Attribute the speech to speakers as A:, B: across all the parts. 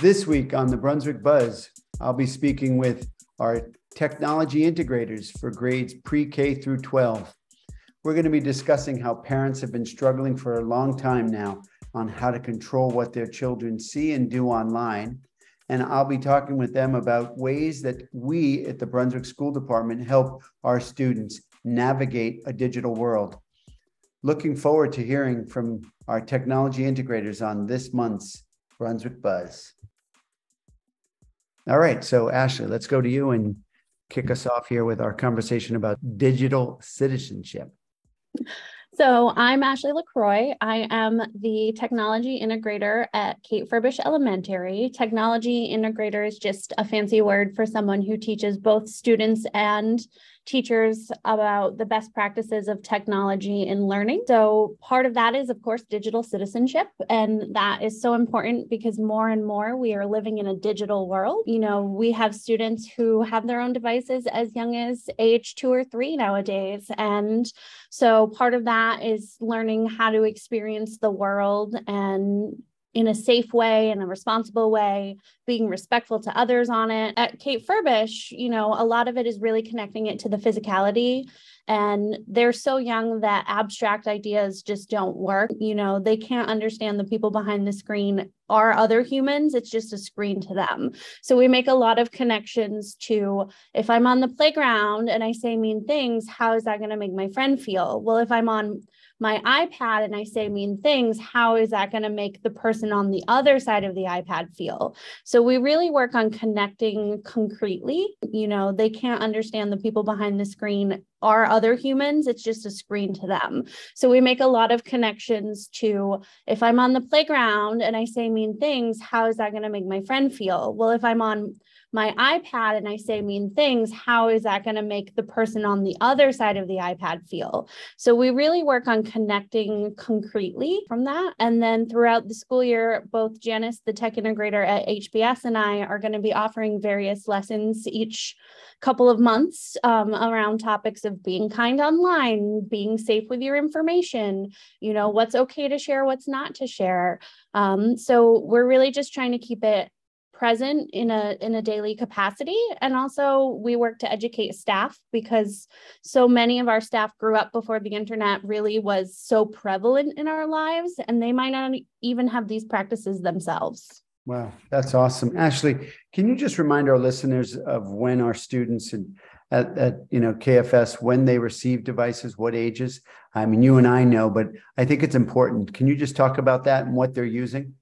A: This week on the Brunswick Buzz, I'll be speaking with our technology integrators for grades pre K through 12. We're going to be discussing how parents have been struggling for a long time now on how to control what their children see and do online. And I'll be talking with them about ways that we at the Brunswick School Department help our students navigate a digital world. Looking forward to hearing from our technology integrators on this month's Brunswick Buzz. All right, so Ashley, let's go to you and kick us off here with our conversation about digital citizenship.
B: So, I'm Ashley LaCroix. I am the technology integrator at Kate Furbish Elementary. Technology integrator is just a fancy word for someone who teaches both students and teachers about the best practices of technology in learning. So, part of that is, of course, digital citizenship. And that is so important because more and more we are living in a digital world. You know, we have students who have their own devices as young as age two or three nowadays. And so, part of that is learning how to experience the world and in a safe way and a responsible way, being respectful to others on it. At Kate Furbish, you know, a lot of it is really connecting it to the physicality. And they're so young that abstract ideas just don't work. You know, they can't understand the people behind the screen are other humans. It's just a screen to them. So we make a lot of connections to if I'm on the playground and I say mean things, how is that going to make my friend feel? Well, if I'm on my iPad and I say mean things, how is that going to make the person on the other side of the iPad feel? So we really work on connecting concretely. You know, they can't understand the people behind the screen are other humans, it's just a screen to them. So we make a lot of connections to if I'm on the playground and I say mean things, how is that going to make my friend feel? Well, if I'm on my iPad and I say mean things, how is that going to make the person on the other side of the iPad feel? So we really work on connecting concretely from that. And then throughout the school year, both Janice, the tech integrator at HBS, and I are going to be offering various lessons each couple of months um, around topics of being kind online, being safe with your information, you know, what's okay to share, what's not to share. Um, so we're really just trying to keep it present in a in a daily capacity. And also we work to educate staff because so many of our staff grew up before the internet really was so prevalent in our lives and they might not even have these practices themselves.
A: Wow that's awesome. Ashley can you just remind our listeners of when our students and at, at you know kfs when they receive devices what ages? I mean you and i know but i think it's important. Can you just talk about that and what they're using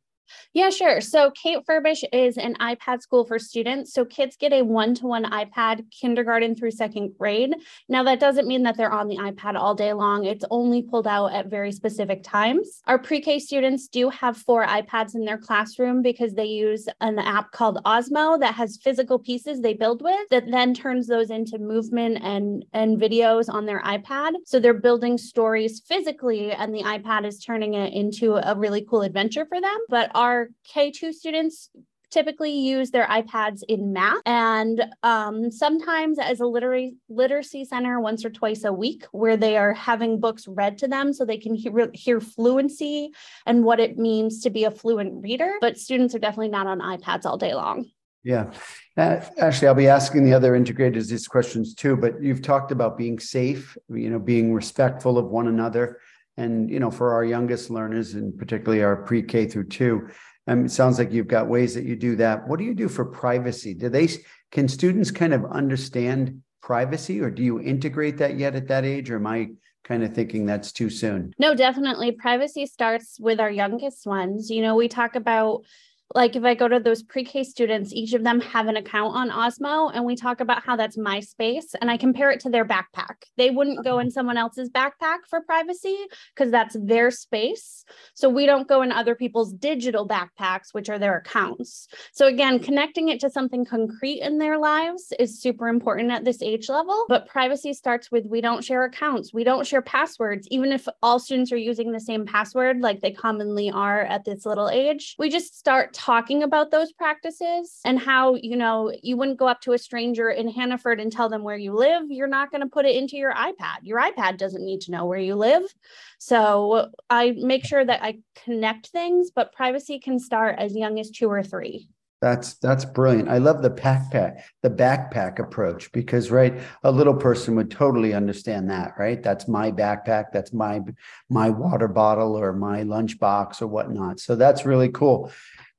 B: yeah, sure. So Kate Furbish is an iPad school for students. So kids get a one to one iPad kindergarten through second grade. Now, that doesn't mean that they're on the iPad all day long, it's only pulled out at very specific times. Our pre K students do have four iPads in their classroom because they use an app called Osmo that has physical pieces they build with that then turns those into movement and, and videos on their iPad. So they're building stories physically, and the iPad is turning it into a really cool adventure for them. But our K2 students typically use their iPads in math and um, sometimes as a literary literacy center once or twice a week where they are having books read to them so they can hear, hear fluency and what it means to be a fluent reader. But students are definitely not on iPads all day long.
A: Yeah. Uh, actually, I'll be asking the other integrators these questions too, but you've talked about being safe, you know, being respectful of one another. And, you know, for our youngest learners and particularly our pre K through two, um, it sounds like you've got ways that you do that. What do you do for privacy? Do they can students kind of understand privacy, or do you integrate that yet at that age, or am I kind of thinking that's too soon?
B: No, definitely. Privacy starts with our youngest ones. You know, we talk about like if I go to those pre-K students, each of them have an account on Osmo and we talk about how that's my space and I compare it to their backpack. They wouldn't go in someone else's backpack for privacy because that's their space. So we don't go in other people's digital backpacks, which are their accounts. So again, connecting it to something concrete in their lives is super important at this age level. But privacy starts with we don't share accounts, we don't share passwords, even if all students are using the same password like they commonly are at this little age. We just start talking about those practices and how, you know, you wouldn't go up to a stranger in Hannaford and tell them where you live. You're not going to put it into your iPad. Your iPad doesn't need to know where you live. So I make sure that I connect things, but privacy can start as young as two or three.
A: That's that's brilliant. I love the backpack, the backpack approach because right, a little person would totally understand that, right? That's my backpack, that's my my water bottle or my lunch box or whatnot. So that's really cool.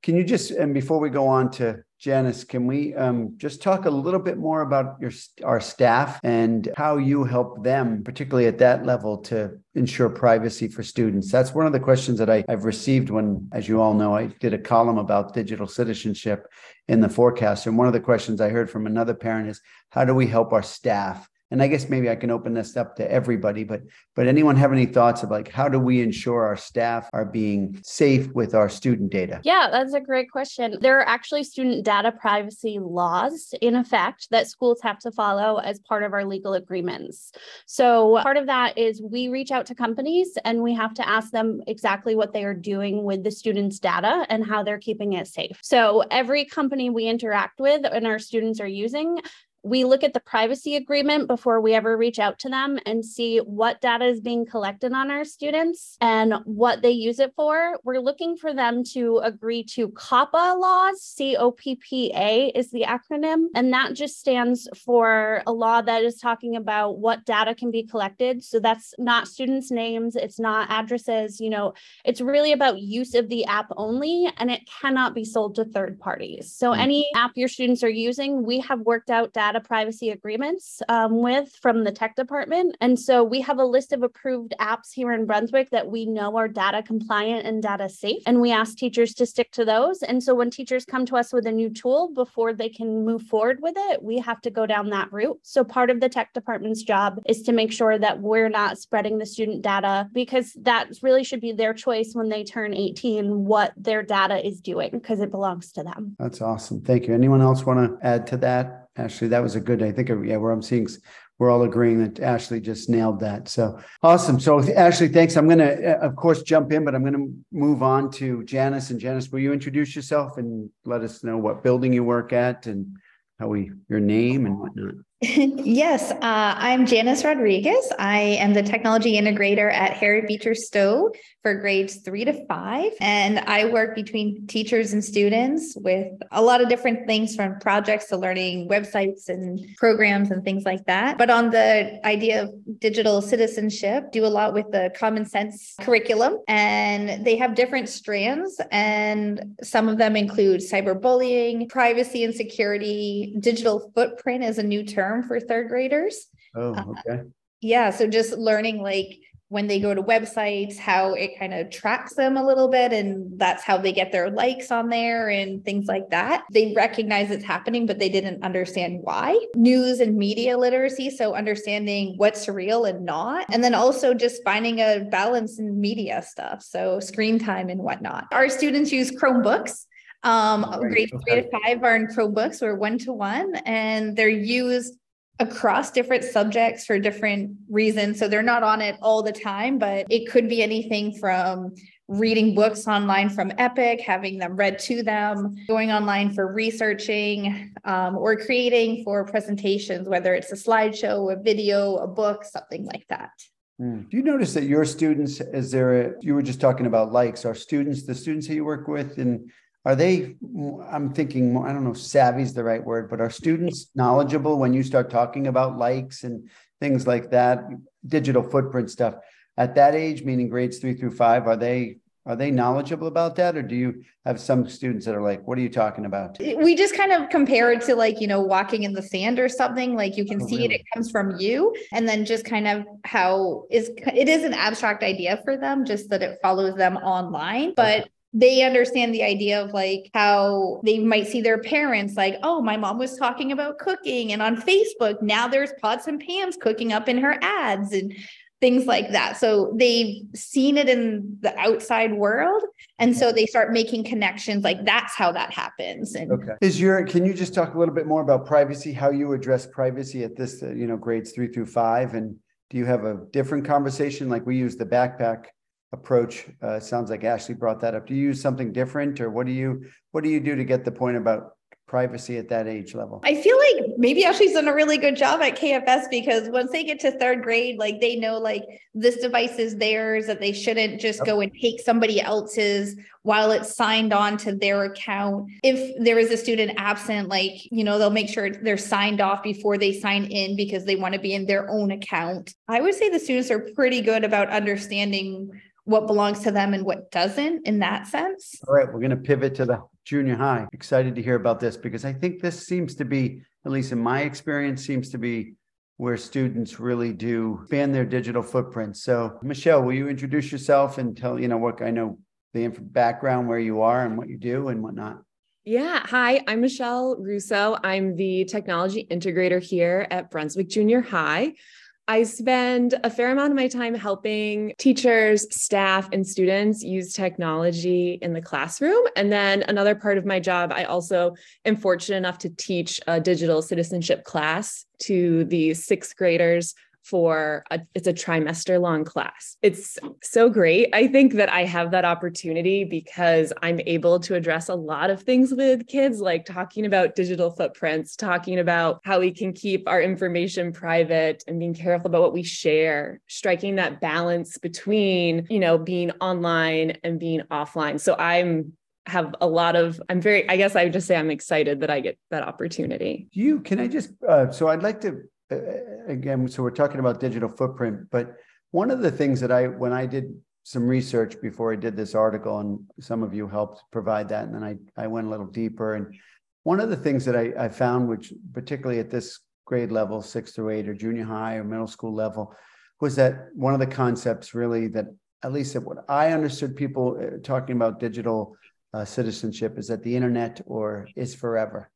A: Can you just and before we go on to Janice, can we um, just talk a little bit more about your our staff and how you help them, particularly at that level, to ensure privacy for students? That's one of the questions that I, I've received when, as you all know, I did a column about digital citizenship in the forecast. And one of the questions I heard from another parent is, how do we help our staff and I guess maybe I can open this up to everybody, but but anyone have any thoughts of like how do we ensure our staff are being safe with our student data?
B: Yeah, that's a great question. There are actually student data privacy laws in effect that schools have to follow as part of our legal agreements. So part of that is we reach out to companies and we have to ask them exactly what they are doing with the students' data and how they're keeping it safe. So every company we interact with and our students are using we look at the privacy agreement before we ever reach out to them and see what data is being collected on our students and what they use it for. We're looking for them to agree to COPPA laws. C O P P A is the acronym. And that just stands for a law that is talking about what data can be collected. So that's not students' names, it's not addresses, you know, it's really about use of the app only, and it cannot be sold to third parties. So mm-hmm. any app your students are using, we have worked out data data privacy agreements um, with from the tech department. And so we have a list of approved apps here in Brunswick that we know are data compliant and data safe. And we ask teachers to stick to those. And so when teachers come to us with a new tool before they can move forward with it, we have to go down that route. So part of the tech department's job is to make sure that we're not spreading the student data because that really should be their choice when they turn 18 what their data is doing because it belongs to them.
A: That's awesome. Thank you. Anyone else want to add to that? Ashley, that was a good, I think, yeah, where I'm seeing, we're all agreeing that Ashley just nailed that. So awesome. So Ashley, thanks. I'm going to, uh, of course, jump in, but I'm going to move on to Janice. And Janice, will you introduce yourself and let us know what building you work at and how we, your name and whatnot?
C: yes, uh, I'm Janice Rodriguez. I am the technology integrator at Harriet Beecher Stowe for grades three to five. And I work between teachers and students with a lot of different things from projects to learning websites and programs and things like that. But on the idea of digital citizenship, do a lot with the common sense curriculum. And they have different strands, and some of them include cyberbullying, privacy and security, digital footprint is a new term for third graders.
A: Oh, okay. Uh,
C: yeah. So just learning like when they go to websites, how it kind of tracks them a little bit. And that's how they get their likes on there and things like that. They recognize it's happening, but they didn't understand why. News and media literacy. So understanding what's real and not. And then also just finding a balance in media stuff. So screen time and whatnot. Our students use Chromebooks. Um, okay. three to five are in Chromebooks or one to one, and they're used across different subjects for different reasons. So they're not on it all the time, but it could be anything from reading books online from Epic, having them read to them, going online for researching, um, or creating for presentations, whether it's a slideshow, a video, a book, something like that.
A: Mm. Do you notice that your students, is there, a, you were just talking about likes, are students, the students that you work with and are they i'm thinking i don't know savvy is the right word but are students knowledgeable when you start talking about likes and things like that digital footprint stuff? At that age meaning grades three through five are they are they knowledgeable about that? Or do you have some students that are like what are you talking about?
C: We just kind of compare it to like you know walking in the sand or something. Like you can oh, see really? it it comes from you. And then just kind of how is it is an abstract idea for them just that it follows them online. But they understand the idea of like how they might see their parents like, oh, my mom was talking about cooking, and on Facebook now there's pots and pans cooking up in her ads and things like that. So they've seen it in the outside world. And so they start making connections like that's how that happens. And
A: okay. Is your can you just talk a little bit more about privacy, how you address privacy at this, uh, you know, grades three through five? And do you have a different conversation? Like we use the backpack approach. Uh, sounds like Ashley brought that up. Do you use something different, or what do you what do you do to get the point about privacy at that age level?
C: I feel like maybe Ashley's done a really good job at KFS because once they get to third grade, like they know like this device is theirs, that they shouldn't just go and take somebody else's while it's signed on to their account. If there is a student absent, like, you know, they'll make sure they're signed off before they sign in because they want to be in their own account. I would say the students are pretty good about understanding what belongs to them and what doesn't in that sense.
A: All right, we're going to pivot to the junior high. Excited to hear about this because I think this seems to be, at least in my experience, seems to be where students really do expand their digital footprint. So, Michelle, will you introduce yourself and tell, you know, what I know the background where you are and what you do and whatnot?
D: Yeah. Hi, I'm Michelle Russo. I'm the technology integrator here at Brunswick Junior High. I spend a fair amount of my time helping teachers, staff, and students use technology in the classroom. And then another part of my job, I also am fortunate enough to teach a digital citizenship class to the sixth graders for a, it's a trimester long class. It's so great. I think that I have that opportunity because I'm able to address a lot of things with kids like talking about digital footprints, talking about how we can keep our information private and being careful about what we share, striking that balance between, you know, being online and being offline. So I'm have a lot of i'm very i guess i would just say i'm excited that i get that opportunity
A: you can i just uh, so i'd like to again, so we're talking about digital footprint, but one of the things that I, when I did some research before I did this article, and some of you helped provide that, and then I, I went a little deeper. And one of the things that I, I found, which particularly at this grade level, six through eight, or junior high or middle school level, was that one of the concepts really that, at least what I understood people uh, talking about digital uh, citizenship, is that the internet or is forever.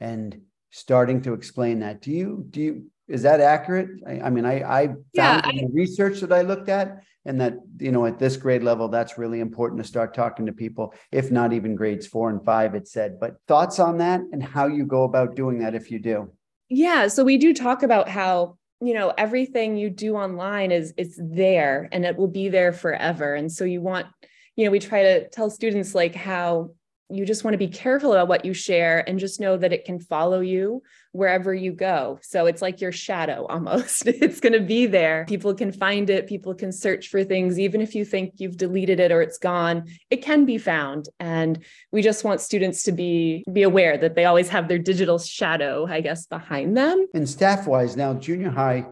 A: And starting to explain that. Do you do you is that accurate? I, I mean, I I found yeah, I, the research that I looked at, and that you know at this grade level, that's really important to start talking to people, if not even grades four and five. It said, but thoughts on that and how you go about doing that if you do.
D: Yeah, so we do talk about how you know everything you do online is it's there and it will be there forever, and so you want you know we try to tell students like how you just want to be careful about what you share and just know that it can follow you wherever you go. So it's like your shadow almost. it's going to be there. People can find it, people can search for things even if you think you've deleted it or it's gone. It can be found and we just want students to be be aware that they always have their digital shadow, I guess, behind them.
A: And staff-wise now junior high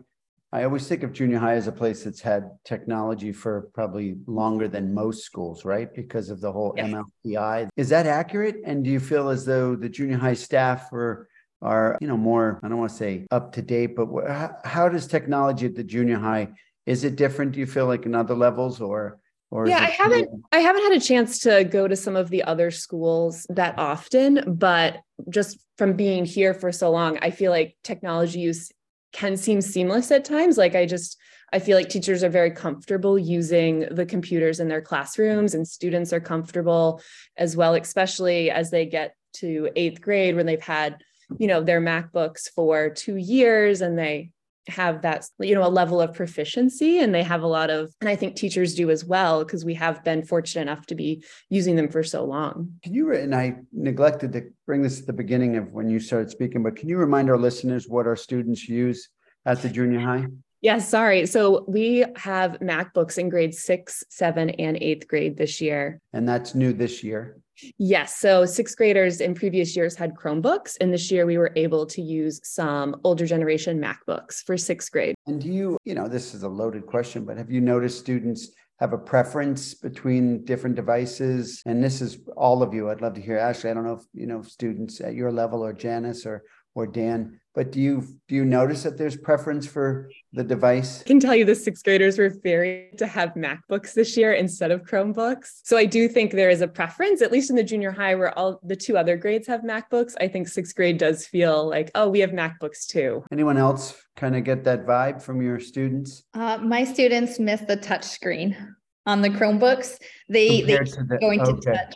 A: I always think of junior high as a place that's had technology for probably longer than most schools, right? Because of the whole yes. MLTI. Is that accurate? And do you feel as though the junior high staff are, are you know, more, I don't want to say up to date, but how, how does technology at the junior high, is it different, do you feel like in other levels or? Or
D: yeah, I haven't I haven't had a chance to go to some of the other schools that often, but just from being here for so long, I feel like technology use can seem seamless at times. Like I just, I feel like teachers are very comfortable using the computers in their classrooms and students are comfortable as well, especially as they get to eighth grade when they've had, you know, their MacBooks for two years and they have that you know a level of proficiency and they have a lot of and i think teachers do as well because we have been fortunate enough to be using them for so long.
A: Can you and i neglected to bring this at the beginning of when you started speaking but can you remind our listeners what our students use at the junior high
D: Yes, yeah, sorry. So we have MacBooks in grade six, seven, and eighth grade this year.
A: And that's new this year.
D: Yes. So sixth graders in previous years had Chromebooks, and this year we were able to use some older generation MacBooks for sixth grade.
A: And do you, you know, this is a loaded question, but have you noticed students have a preference between different devices? And this is all of you. I'd love to hear. Ashley, I don't know if, you know, students at your level or Janice or or Dan, but do you do you notice that there's preference for the device?
D: I can tell you the sixth graders were very to have MacBooks this year instead of Chromebooks. So I do think there is a preference, at least in the junior high, where all the two other grades have MacBooks. I think sixth grade does feel like, oh, we have MacBooks too.
A: Anyone else kind of get that vibe from your students?
C: Uh, my students miss the touch screen on the Chromebooks. They Compared they the, going okay. to touch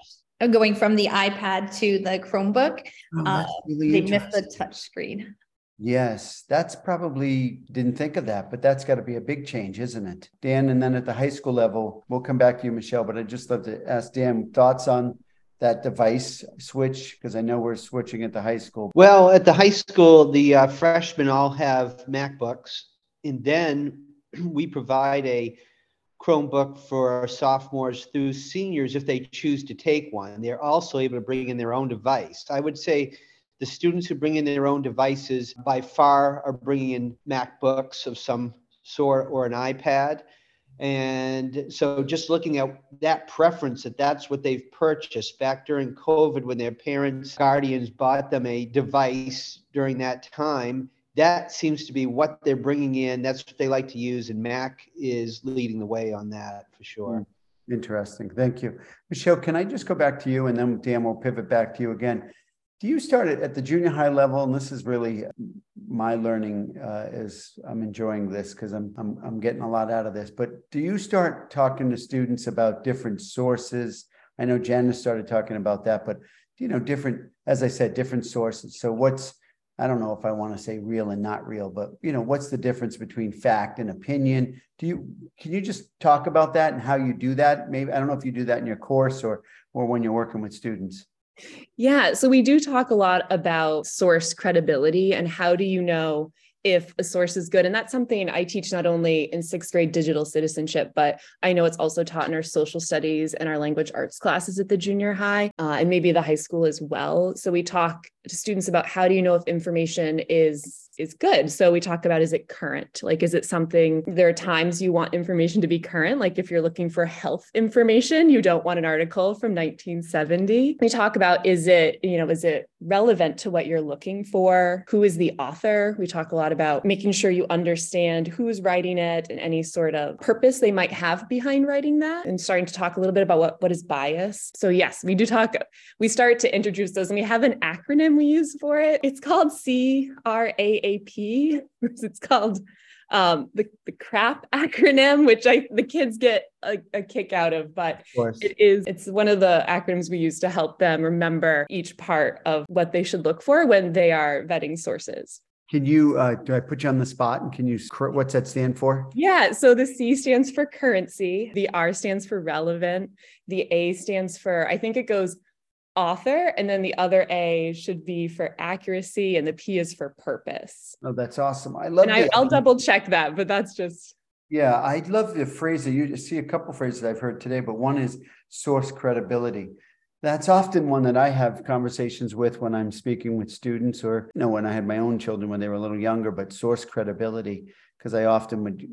C: going from the iPad to the Chromebook. Oh, uh, they missed the touch screen.
A: Yes, that's probably didn't think of that, but that's got to be a big change, isn't it? Dan, and then at the high school level, we'll come back to you, Michelle, but I'd just love to ask Dan thoughts on that device switch? Because I know we're switching at the high school.
E: Well, at the high school, the uh, freshmen all have MacBooks, and then we provide a Chromebook for sophomores through seniors if they choose to take one. They're also able to bring in their own device. I would say the students who bring in their own devices by far are bringing in MacBooks of some sort or an iPad. And so just looking at that preference that that's what they've purchased back during COVID when their parents, guardians bought them a device during that time, that seems to be what they're bringing in. That's what they like to use. And Mac is leading the way on that for sure. Hmm.
A: Interesting. Thank you. Michelle, can I just go back to you and then Dan will pivot back to you again. Do you start at the junior high level? And this is really my learning uh, is I'm enjoying this because I'm, I'm I'm getting a lot out of this. But do you start talking to students about different sources? I know Janice started talking about that, but you know, different, as I said, different sources. So what's I don't know if I want to say real and not real, but you know, what's the difference between fact and opinion? Do you can you just talk about that and how you do that? Maybe I don't know if you do that in your course or or when you're working with students.
D: Yeah. So we do talk a lot about source credibility and how do you know if a source is good. And that's something I teach not only in sixth grade digital citizenship, but I know it's also taught in our social studies and our language arts classes at the junior high uh, and maybe the high school as well. So we talk to students about how do you know if information is is good. So we talk about is it current? Like is it something there are times you want information to be current like if you're looking for health information, you don't want an article from 1970. We talk about is it, you know, is it relevant to what you're looking for? Who is the author? We talk a lot about making sure you understand who's writing it and any sort of purpose they might have behind writing that and starting to talk a little bit about what what is bias. So yes, we do talk we start to introduce those and we have an acronym we use for it. It's called CRAAP. It's called um, the, the crap acronym, which I the kids get a, a kick out of, but of it is it's one of the acronyms we use to help them remember each part of what they should look for when they are vetting sources.
A: Can you uh, do I put you on the spot and can you what's that stand for?
D: Yeah, so the C stands for currency, the R stands for relevant, the A stands for I think it goes author and then the other a should be for accuracy and the p is for purpose.
A: Oh that's awesome. I love
D: and I, will double check that but that's just
A: yeah i love the phrase that you see a couple phrases i've heard today but one is source credibility. That's often one that i have conversations with when i'm speaking with students or you know when i had my own children when they were a little younger but source credibility because I often would,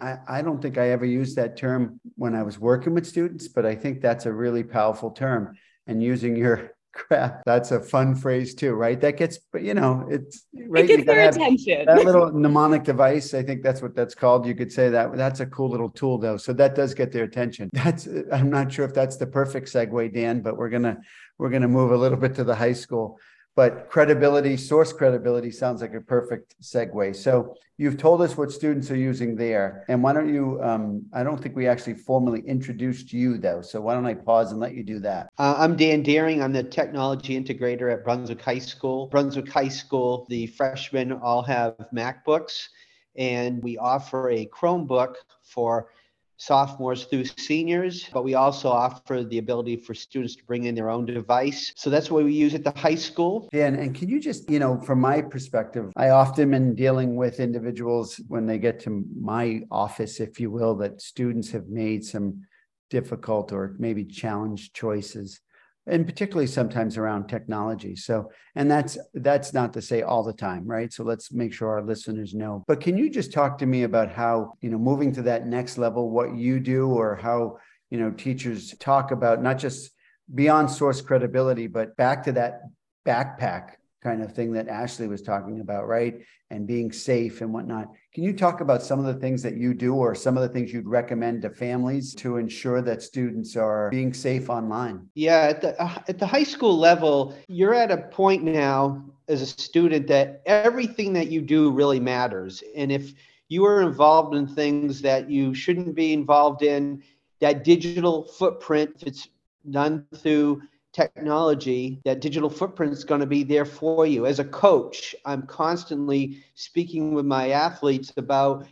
A: I, I don't think I ever used that term when I was working with students, but I think that's a really powerful term and using your crap. That's a fun phrase too, right? That gets, but you know, it's right.
D: It gets their attention.
A: That little mnemonic device, I think that's what that's called. You could say that that's a cool little tool though. So that does get their attention. That's, I'm not sure if that's the perfect segue, Dan, but we're gonna we're gonna move a little bit to the high school but credibility, source credibility sounds like a perfect segue. So you've told us what students are using there. And why don't you, um, I don't think we actually formally introduced you though. So why don't I pause and let you do that?
E: Uh, I'm Dan Dearing. I'm the technology integrator at Brunswick High School. Brunswick High School, the freshmen all have MacBooks and we offer a Chromebook for sophomores through seniors, but we also offer the ability for students to bring in their own device. So that's what we use at the high school.
A: Yeah, and, and can you just, you know, from my perspective, I often am dealing with individuals when they get to my office, if you will, that students have made some difficult or maybe challenged choices and particularly sometimes around technology. So and that's that's not to say all the time right? So let's make sure our listeners know. But can you just talk to me about how you know moving to that next level what you do or how you know teachers talk about not just beyond source credibility but back to that backpack kind of thing that Ashley was talking about, right? And being safe and whatnot. Can you talk about some of the things that you do or some of the things you'd recommend to families to ensure that students are being safe online?
E: Yeah, at the, uh, at the high school level, you're at a point now as a student that everything that you do really matters. And if you are involved in things that you shouldn't be involved in, that digital footprint, if it's done through technology, that digital footprint is going to be there for you. As a coach, I'm constantly speaking with my athletes about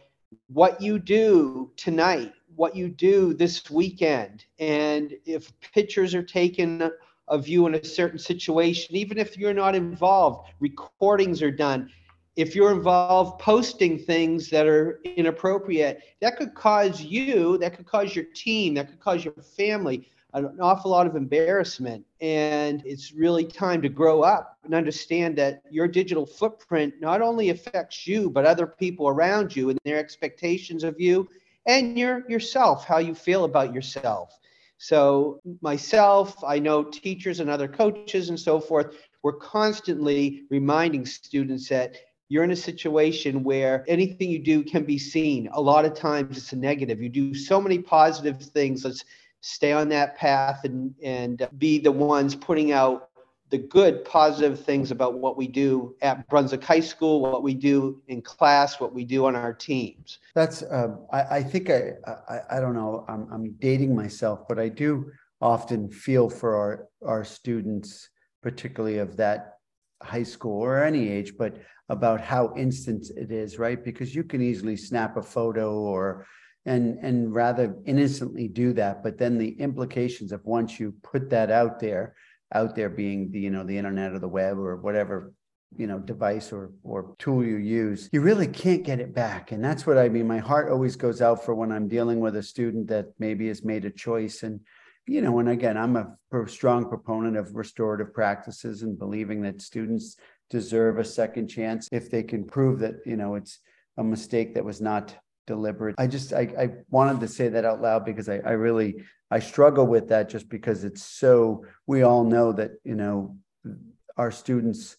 E: what you do tonight, what you do this weekend. And if pictures are taken of you in a certain situation, even if you're not involved. Recordings are done. If you're involved posting things that are inappropriate, that could cause you, that could cause your team, that could cause your family an awful lot of embarrassment. And it's really time to grow up and understand that your digital footprint not only affects you, but other people around you and their expectations of you and your yourself, how you feel about yourself. So myself, I know teachers and other coaches and so forth, we're constantly reminding students that you're in a situation where anything you do can be seen. A lot of times it's a negative. You do so many positive things. Let's stay on that path and, and be the ones putting out the good positive things about what we do at Brunswick High School, what we do in class, what we do on our teams.
A: That's, uh, I, I think I, I, I don't know, I'm, I'm dating myself, but I do often feel for our, our students, particularly of that high school or any age, but about how instant it is, right? Because you can easily snap a photo or and and rather innocently do that but then the implications of once you put that out there out there being the you know the internet or the web or whatever you know device or or tool you use you really can't get it back. And that's what i mean. My heart always goes out for when i'm dealing with a student that maybe has made a choice. And you know and again i'm a strong proponent of restorative practices and believing that students deserve a second chance if they can prove that you know it's a mistake that was not deliberate. I just I, I wanted to say that out loud because I, I really I struggle with that just because it's so we all know that you know our students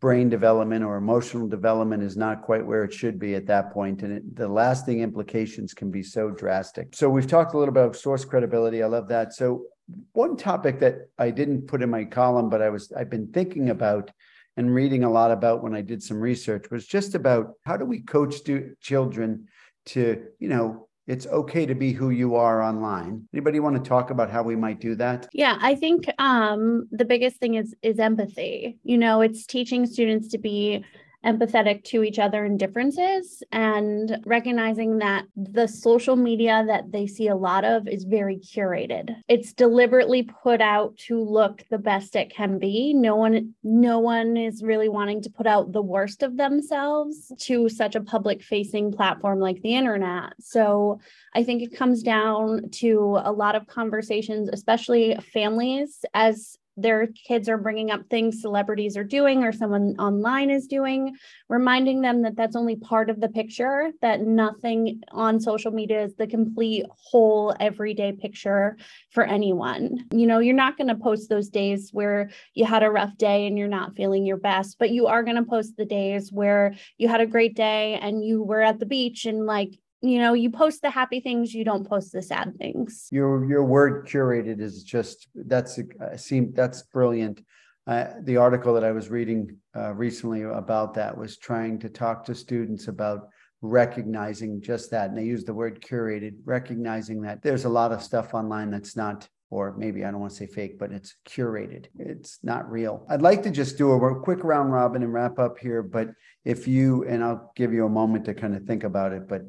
A: brain development or emotional development is not quite where it should be at that point and it, the lasting implications can be so drastic. So we've talked a little bit about source credibility. I love that. So one topic that i didn't put in my column but i was i've been thinking about and reading a lot about when i did some research was just about how do we coach children to, you know, it's okay to be who you are online. Anybody want to talk about how we might do that?
B: Yeah, I think um, the biggest thing is is empathy. You know, it's teaching students to be empathetic to each other and differences and recognizing that the social media that they see a lot of is very curated. It's deliberately put out to look the best it can be. No one no one is really wanting to put out the worst of themselves to such a public facing platform like the internet. So I think it comes down to a lot of conversations especially families as their kids are bringing up things celebrities are doing or someone online is doing, reminding them that that's only part of the picture, that nothing on social media is the complete whole everyday picture for anyone. You know, you're not going to post those days where you had a rough day and you're not feeling your best, but you are going to post the days where you had a great day and you were at the beach and like you know you post the happy things you don't post the sad things
A: your your word curated is just that's uh, seem that's brilliant uh, the article that i was reading uh, recently about that was trying to talk to students about recognizing just that and they use the word curated recognizing that there's a lot of stuff online that's not or maybe I don't want to say fake, but it's curated. It's not real. I'd like to just do a quick round robin and wrap up here. But if you, and I'll give you a moment to kind of think about it, but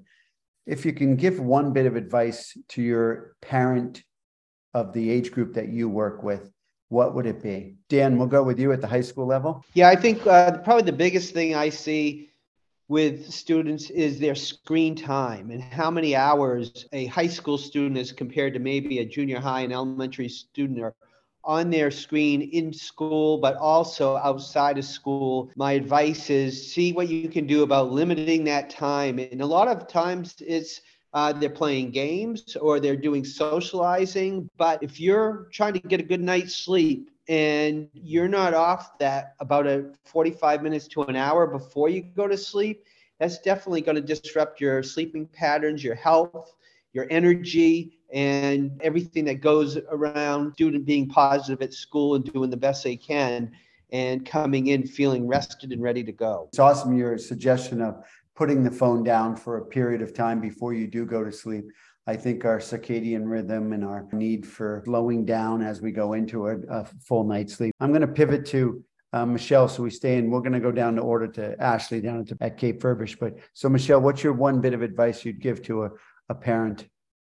A: if you can give one bit of advice to your parent of the age group that you work with, what would it be? Dan, we'll go with you at the high school level.
E: Yeah, I think uh, probably the biggest thing I see with students is their screen time and how many hours a high school student is compared to maybe a junior high and elementary student or on their screen in school, but also outside of school. My advice is see what you can do about limiting that time. And a lot of times it's uh, they're playing games or they're doing socializing. But if you're trying to get a good night's sleep and you're not off that about a 45 minutes to an hour before you go to sleep, that's definitely going to disrupt your sleeping patterns, your health, your energy, and everything that goes around student being positive at school and doing the best they can and coming in feeling rested and ready to go.
A: It's awesome your suggestion of putting the phone down for a period of time before you do go to sleep. I think our circadian rhythm and our need for slowing down as we go into a, a full night's sleep. I'm going to pivot to uh, Michelle, so we stay in. We're going to go down to order to Ashley down at, at Kate Furbish. But so, Michelle, what's your one bit of advice you'd give to a, a parent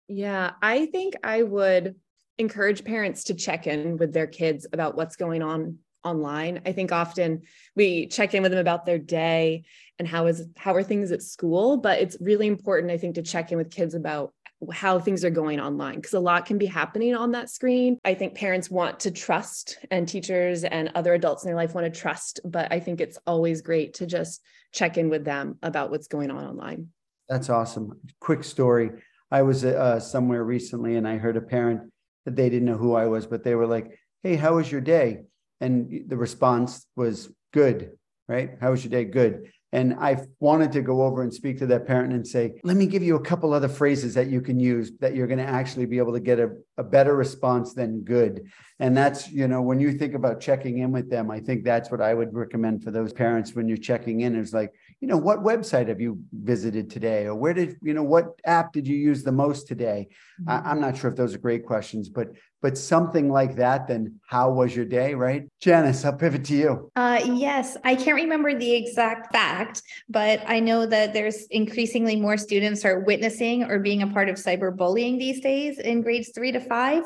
D: yeah, I think I would encourage parents to check in with their kids about what's going on online. I think often we check in with them about their day and how is how are things at school, but it's really important I think to check in with kids about how things are going online because a lot can be happening on that screen. I think parents want to trust and teachers and other adults in their life want to trust, but I think it's always great to just check in with them about what's going on online.
A: That's awesome. Quick story. I was uh, somewhere recently and I heard a parent that they didn't know who I was, but they were like, Hey, how was your day? And the response was good, right? How was your day? Good. And I wanted to go over and speak to that parent and say, let me give you a couple other phrases that you can use that you're going to actually be able to get a, a better response than good. And that's, you know, when you think about checking in with them, I think that's what I would recommend for those parents when you're checking in is like, you know, what website have you visited today? Or where did, you know, what app did you use the most today? Mm-hmm. I, I'm not sure if those are great questions, but but something like that, then how was your day, right? Janice, I'll pivot to you.
C: Uh, yes, I can't remember the exact fact, but I know that there's increasingly more students are witnessing or being a part of cyberbullying these days in grades three to five.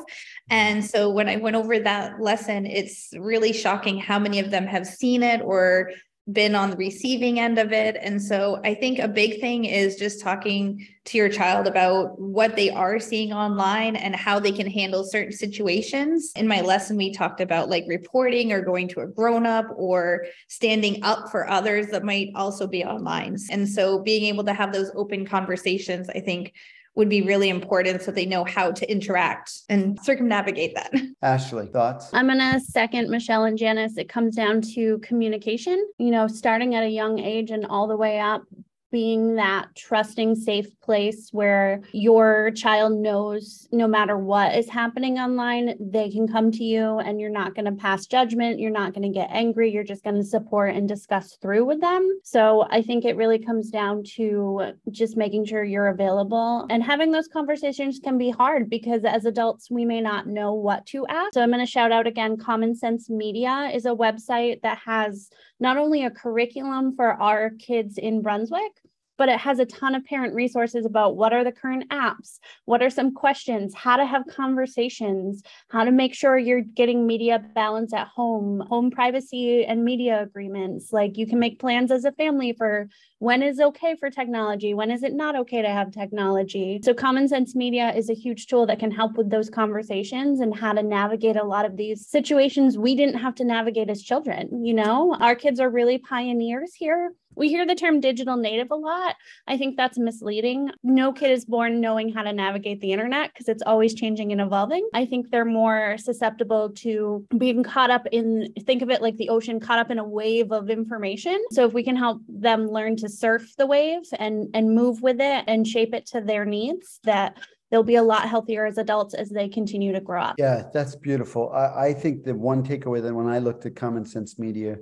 C: And so when I went over that lesson, it's really shocking how many of them have seen it or been on the receiving end of it. And so I think a big thing is just talking to your child about what they are seeing online and how they can handle certain situations. In my lesson, we talked about like reporting or going to a grown up or standing up for others that might also be online. And so being able to have those open conversations, I think would be really important so they know how to interact and circumnavigate that.
A: Ashley, thoughts?
B: I'm going to second Michelle and Janice. It comes down to communication, you know, starting at a young age and all the way up, being that trusting, safe place where your child knows no matter what is happening online, they can come to you and you're not going to pass judgment. You're not going to get angry. You're just going to support and discuss through with them. So I think it really comes down to just making sure you're available and having those conversations can be hard because as adults, we may not know what to ask. So I'm going to shout out again Common Sense Media is a website that has not only a curriculum for our kids in Brunswick, but it has a ton of parent resources about what are the current apps, what are some questions, how to have conversations, how to make sure you're getting media balance at home, home privacy and media agreements. Like you can make plans as a family for when is okay for technology, when is it not okay to have technology. So Common Sense Media is a huge tool that can help with those conversations and how to navigate a lot of these situations we didn't have to navigate as children. You know, our kids are really pioneers here we hear the term digital native a lot. I think that's misleading. No kid is born knowing how to navigate the internet because it's always changing and evolving. I think they're more susceptible to being caught up in, think of it like the ocean caught up in a wave of information. So if we can help them learn to surf the wave and, and move with it and shape it to their needs, that they'll be a lot healthier as adults as they continue to grow up.
A: Yeah, that's beautiful. I, I think the one takeaway that when I looked at Common Sense Media,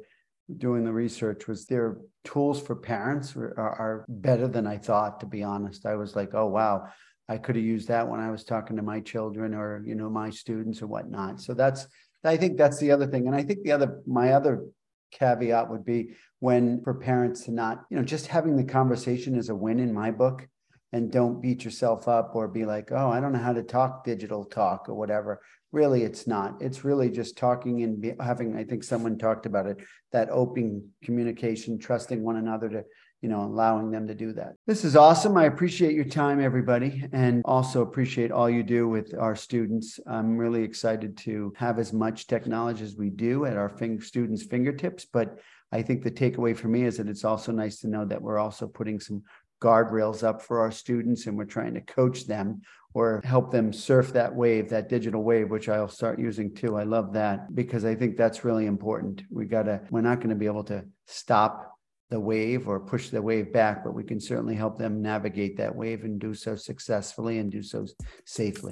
A: doing the research was their tools for parents are, are, better than I thought, to be honest. I was like, oh, wow, I could have used that when I was talking to my children or, you know, my students or whatnot. So that's, I think that's the other thing. And I think the other, my other caveat would be when for parents to not, you know, just having the conversation is a win in my book. And don't beat yourself up or be like, oh, I don't know how to talk digital talk or whatever. Really it's not. It's really just talking and be, having i think someone talked about it that open communication trusting one another to you know allowing them to do that. This is awesome. I appreciate your time everybody. And also appreciate all you do with our students. I'm really excited to have as much technology as we do at our fing- students fingertips. But i think the takeaway for me is that it's also nice to know that we're also putting some guardrails up for our students and we're trying to coach them or help them surf that wave, that digital wave, which I'll start using too. I love that because I think that's really important. We gotta, we're not going to be able to stop the wave or push the wave back, but we can certainly help them navigate that wave and do so successfully and do so safely.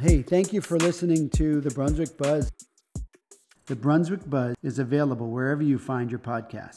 A: Hey, thank you for listening to the Brunswick Buzz. The Brunswick Buzz is available wherever you find your podcast.